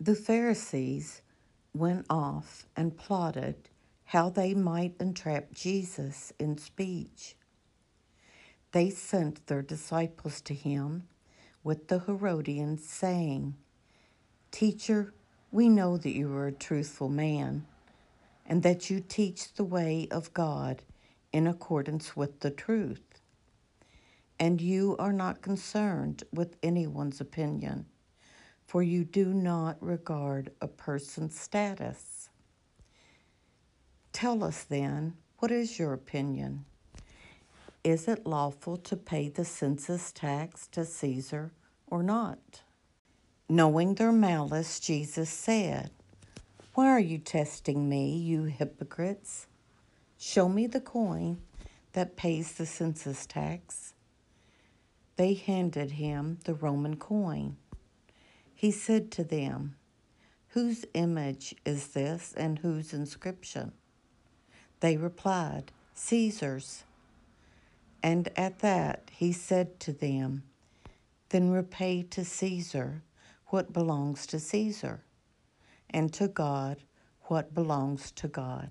The Pharisees went off and plotted how they might entrap Jesus in speech. They sent their disciples to him with the Herodians, saying, Teacher, we know that you are a truthful man, and that you teach the way of God in accordance with the truth. And you are not concerned with anyone's opinion for you do not regard a person's status. Tell us then, what is your opinion? Is it lawful to pay the census tax to Caesar or not? Knowing their malice, Jesus said, Why are you testing me, you hypocrites? Show me the coin that pays the census tax. They handed him the Roman coin. He said to them, Whose image is this and whose inscription? They replied, Caesar's. And at that he said to them, Then repay to Caesar what belongs to Caesar, and to God what belongs to God.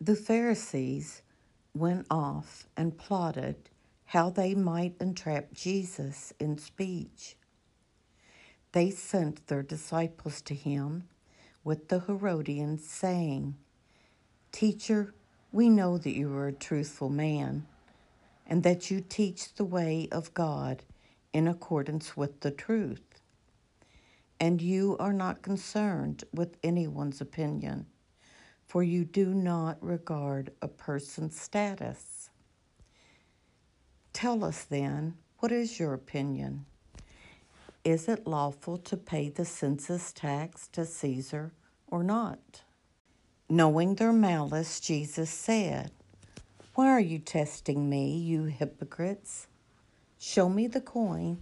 The Pharisees went off and plotted how they might entrap Jesus in speech. They sent their disciples to him with the Herodians, saying, Teacher, we know that you are a truthful man, and that you teach the way of God in accordance with the truth. And you are not concerned with anyone's opinion, for you do not regard a person's status. Tell us then, what is your opinion? Is it lawful to pay the census tax to Caesar or not? Knowing their malice, Jesus said, Why are you testing me, you hypocrites? Show me the coin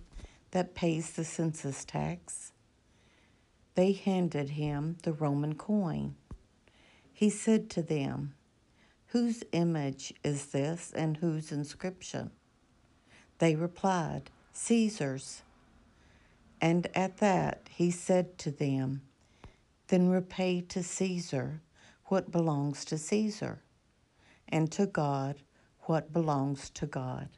that pays the census tax. They handed him the Roman coin. He said to them, Whose image is this and whose inscription? They replied, Caesar's. And at that he said to them, Then repay to Caesar what belongs to Caesar, and to God what belongs to God.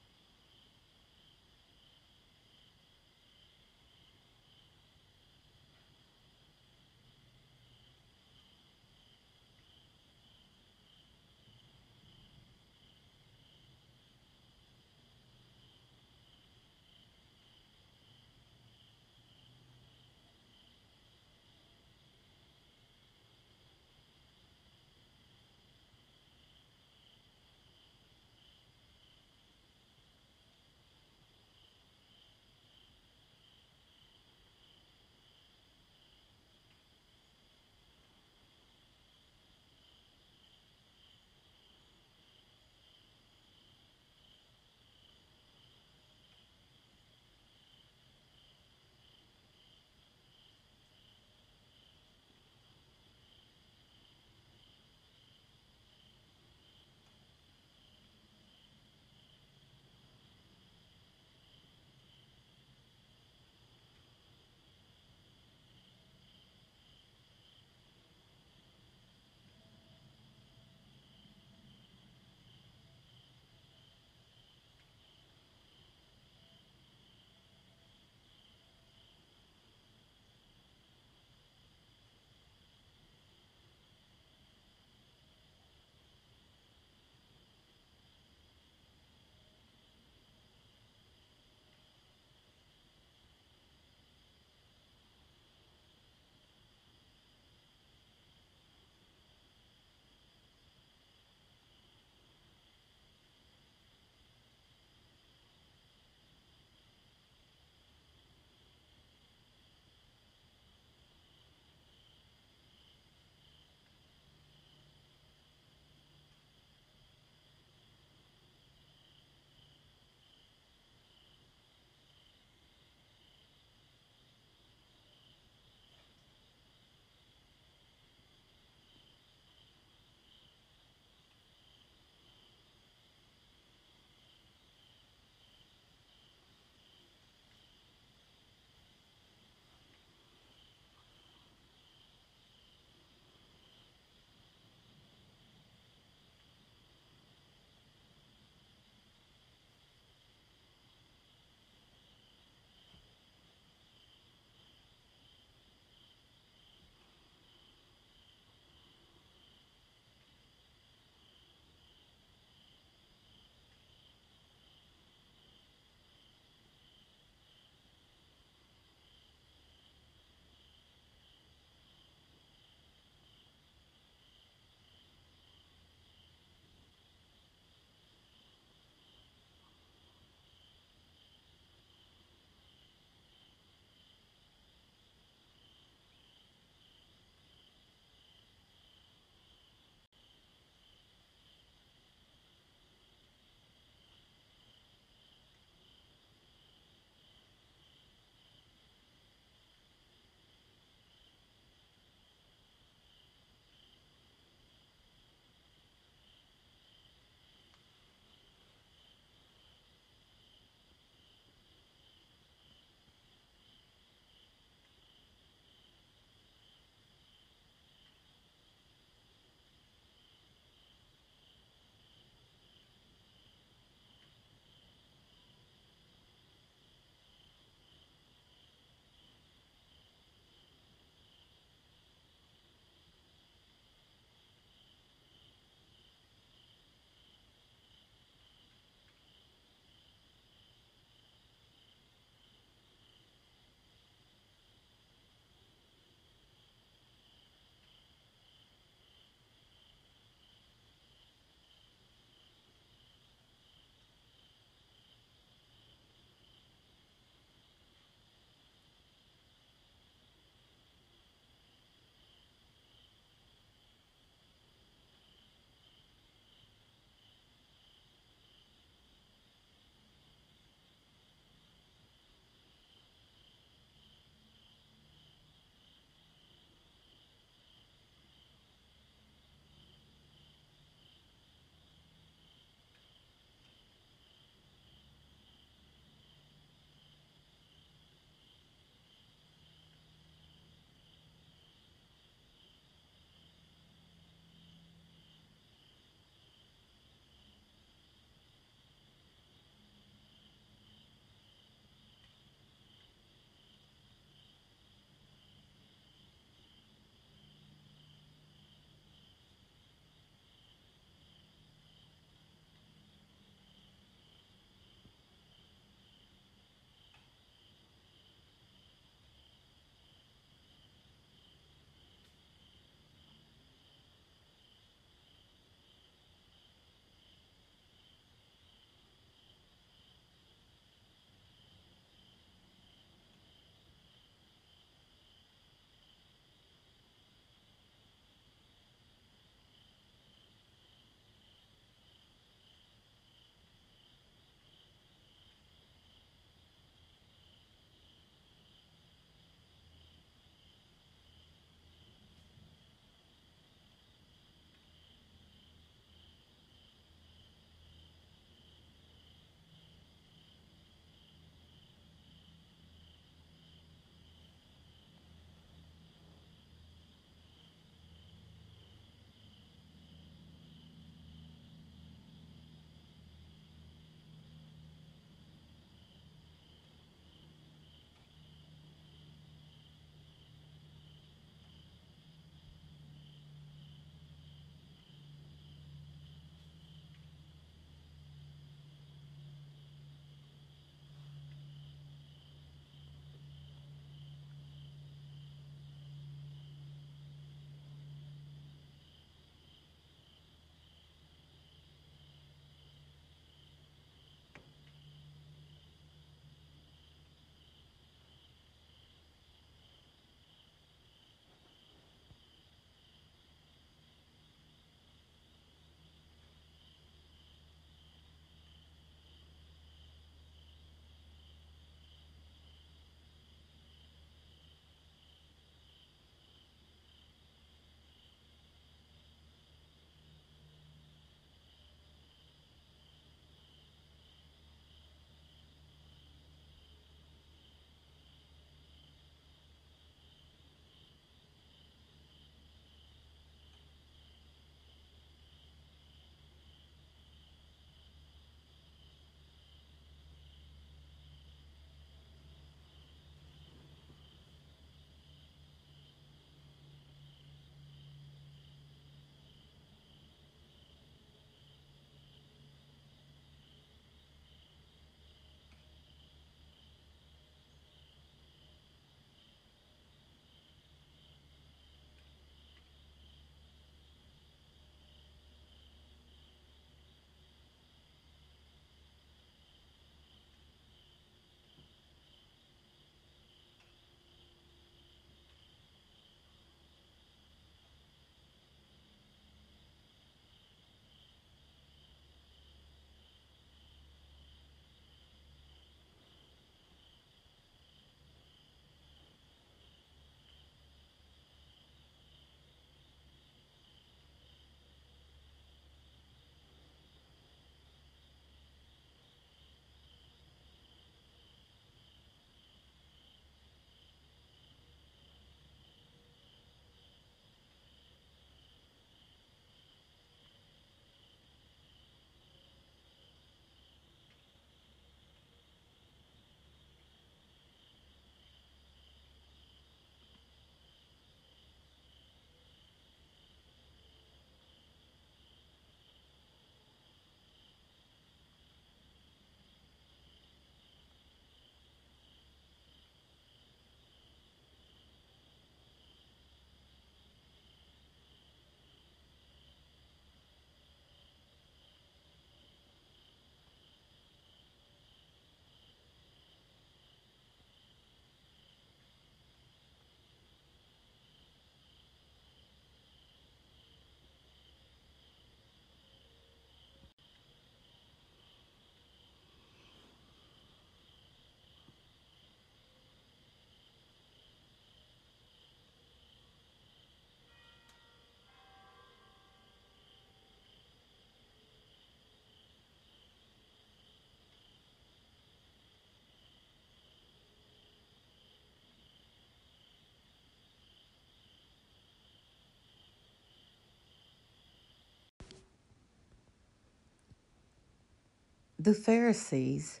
The Pharisees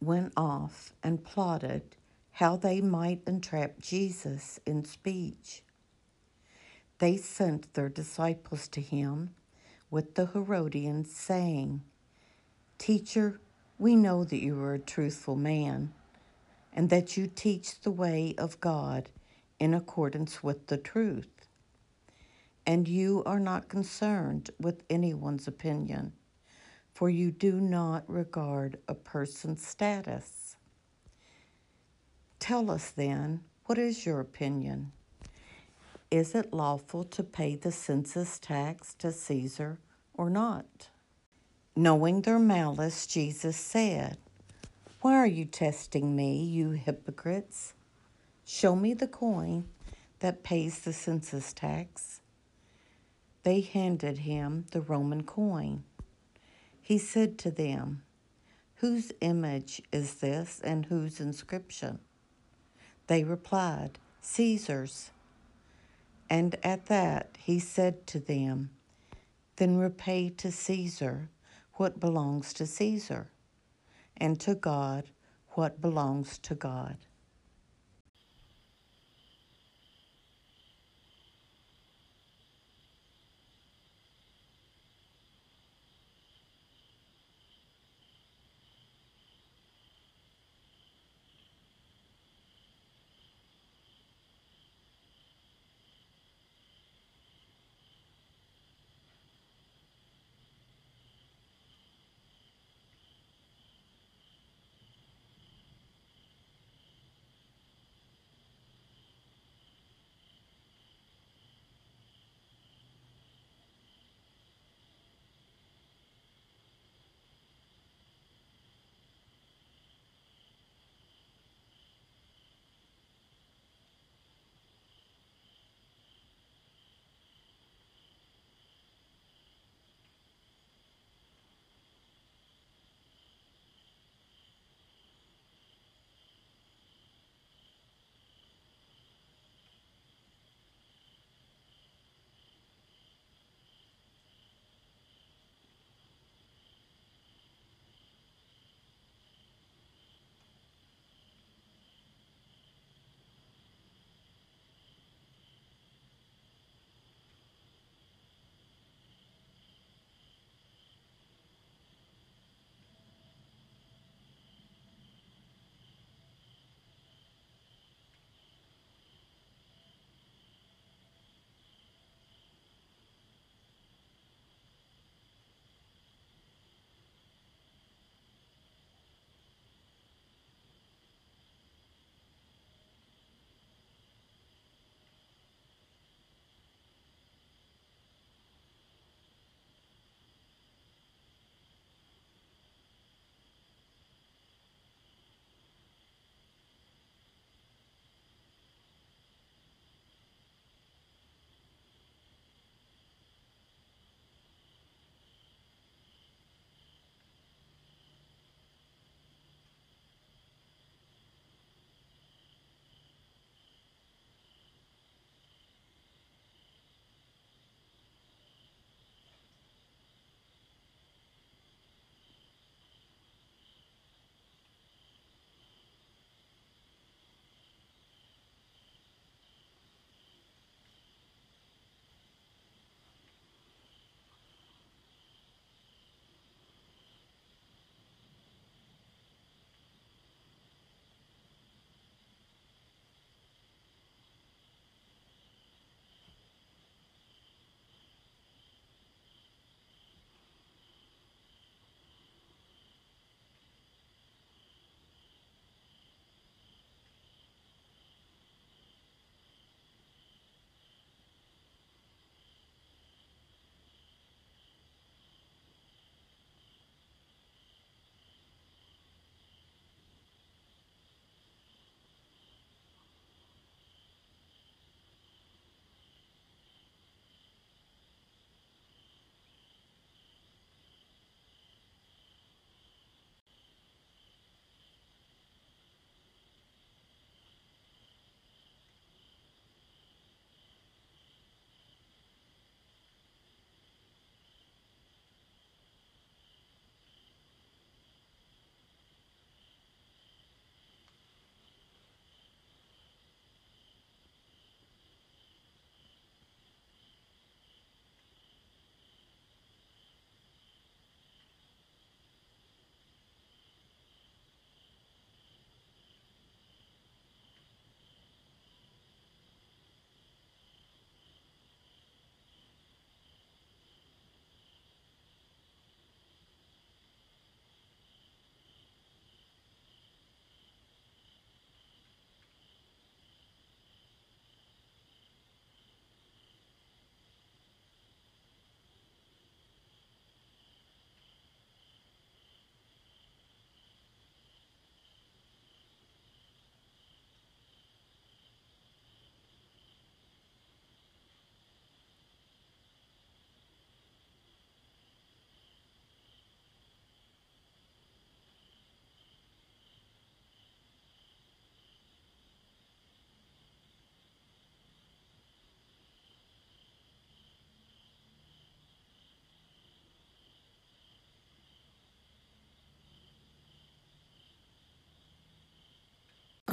went off and plotted how they might entrap Jesus in speech. They sent their disciples to him with the Herodians, saying, Teacher, we know that you are a truthful man, and that you teach the way of God in accordance with the truth. And you are not concerned with anyone's opinion, for you do not regard a person's status. Tell us then, what is your opinion? Is it lawful to pay the census tax to Caesar or not? Knowing their malice, Jesus said, Why are you testing me, you hypocrites? Show me the coin that pays the census tax. They handed him the Roman coin. He said to them, Whose image is this and whose inscription? They replied, Caesar's. And at that he said to them, Then repay to Caesar what belongs to Caesar, and to God what belongs to God.